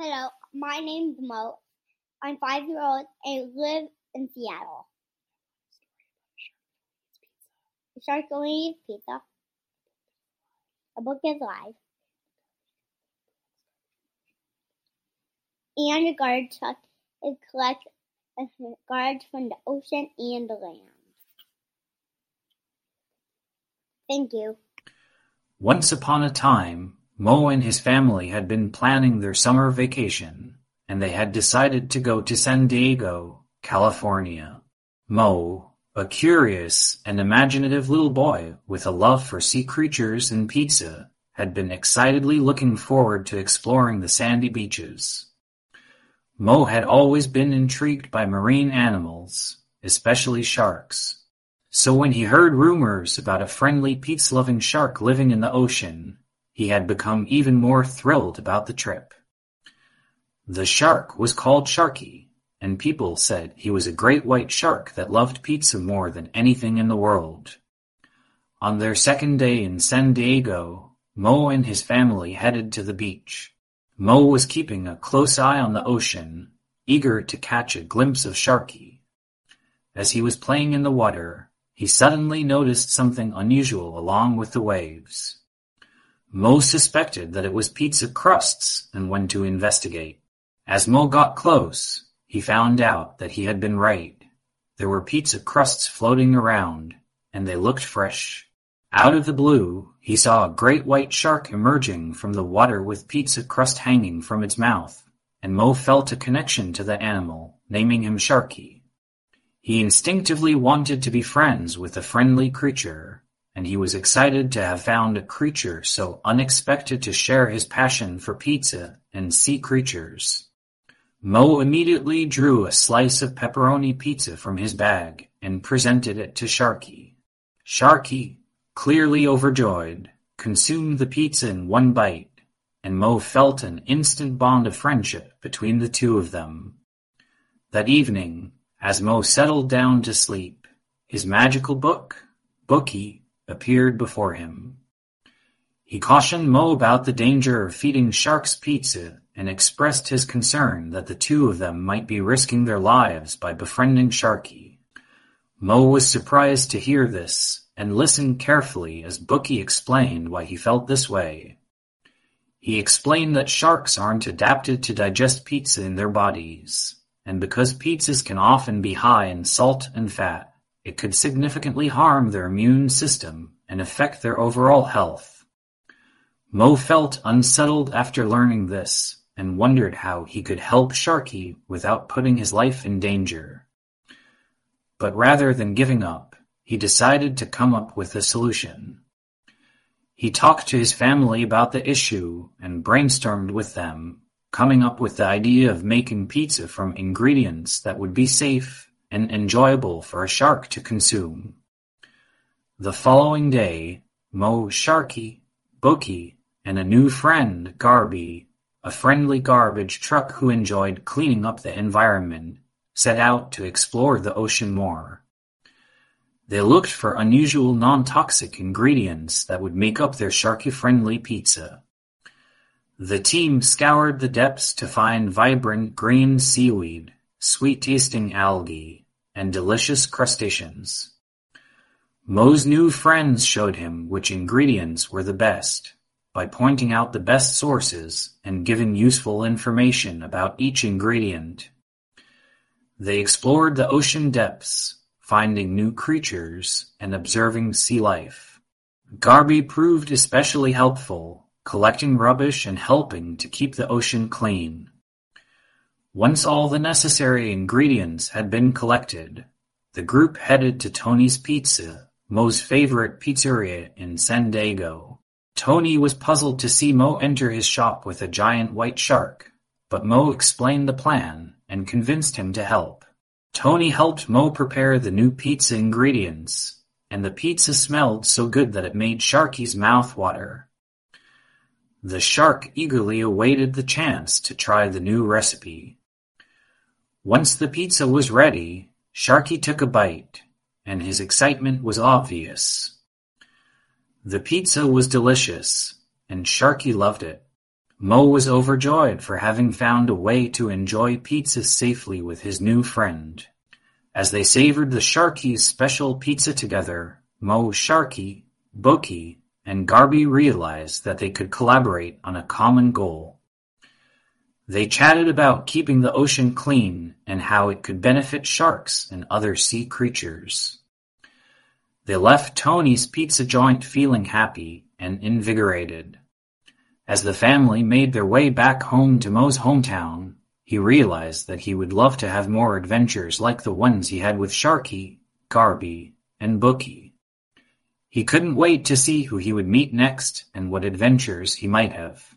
Hello, my name's Mo. I'm five years old and live in Seattle. Shark eats pizza. A book is live. And a guard truck is collect garbage from the ocean and the land. Thank you. Once upon a time, Mo and his family had been planning their summer vacation, and they had decided to go to San Diego, California. Mo, a curious and imaginative little boy with a love for sea creatures and pizza, had been excitedly looking forward to exploring the sandy beaches. Mo had always been intrigued by marine animals, especially sharks. So when he heard rumors about a friendly pizza-loving shark living in the ocean, he had become even more thrilled about the trip. The shark was called Sharkie, and people said he was a great white shark that loved pizza more than anything in the world. On their second day in San Diego, Mo and his family headed to the beach. Mo was keeping a close eye on the ocean, eager to catch a glimpse of Sharkie. As he was playing in the water, he suddenly noticed something unusual along with the waves. Mo suspected that it was pizza crusts and went to investigate. As Mo got close, he found out that he had been right. There were pizza crusts floating around, and they looked fresh. Out of the blue, he saw a great white shark emerging from the water with pizza crust hanging from its mouth, and Mo felt a connection to the animal, naming him Sharkie. He instinctively wanted to be friends with the friendly creature, and he was excited to have found a creature so unexpected to share his passion for pizza and sea creatures. Mo immediately drew a slice of pepperoni pizza from his bag and presented it to Sharkie. Sharkie, clearly overjoyed, consumed the pizza in one bite, and Mo felt an instant bond of friendship between the two of them. That evening, as Mo settled down to sleep, his magical book, Bookie, appeared before him. He cautioned Mo about the danger of feeding sharks pizza and expressed his concern that the two of them might be risking their lives by befriending Sharkie. Mo was surprised to hear this and listened carefully as Bookie explained why he felt this way. He explained that sharks aren't adapted to digest pizza in their bodies, and because pizzas can often be high in salt and fat, it could significantly harm their immune system and affect their overall health. Mo felt unsettled after learning this and wondered how he could help Sharkie without putting his life in danger. But rather than giving up, he decided to come up with a solution. He talked to his family about the issue and brainstormed with them, coming up with the idea of making pizza from ingredients that would be safe and enjoyable for a shark to consume. The following day, Mo Sharkie, Bookie, and a new friend, Garby, a friendly garbage truck who enjoyed cleaning up the environment, set out to explore the ocean more. They looked for unusual non-toxic ingredients that would make up their sharky-friendly pizza. The team scoured the depths to find vibrant green seaweed, sweet-tasting algae, and delicious crustaceans. Mo's new friends showed him which ingredients were the best, by pointing out the best sources and giving useful information about each ingredient. They explored the ocean depths, finding new creatures and observing sea life. Garby proved especially helpful, collecting rubbish and helping to keep the ocean clean. Once all the necessary ingredients had been collected, the group headed to Tony's Pizza, Mo's favorite pizzeria in San Diego. Tony was puzzled to see Mo enter his shop with a giant white shark, but Mo explained the plan and convinced him to help. Tony helped Mo prepare the new pizza ingredients, and the pizza smelled so good that it made Sharkie's mouth water. The shark eagerly awaited the chance to try the new recipe. Once the pizza was ready, Sharkie took a bite, and his excitement was obvious. The pizza was delicious, and Sharkie loved it. Mo was overjoyed for having found a way to enjoy pizza safely with his new friend. As they savored the Sharkie's special pizza together, Mo, Sharkie, Bookie, and Garby realized that they could collaborate on a common goal. They chatted about keeping the ocean clean and how it could benefit sharks and other sea creatures. They left Tony's pizza joint feeling happy and invigorated. As the family made their way back home to Mo's hometown, he realized that he would love to have more adventures like the ones he had with Sharkie, Garby, and Bookie. He couldn't wait to see who he would meet next and what adventures he might have.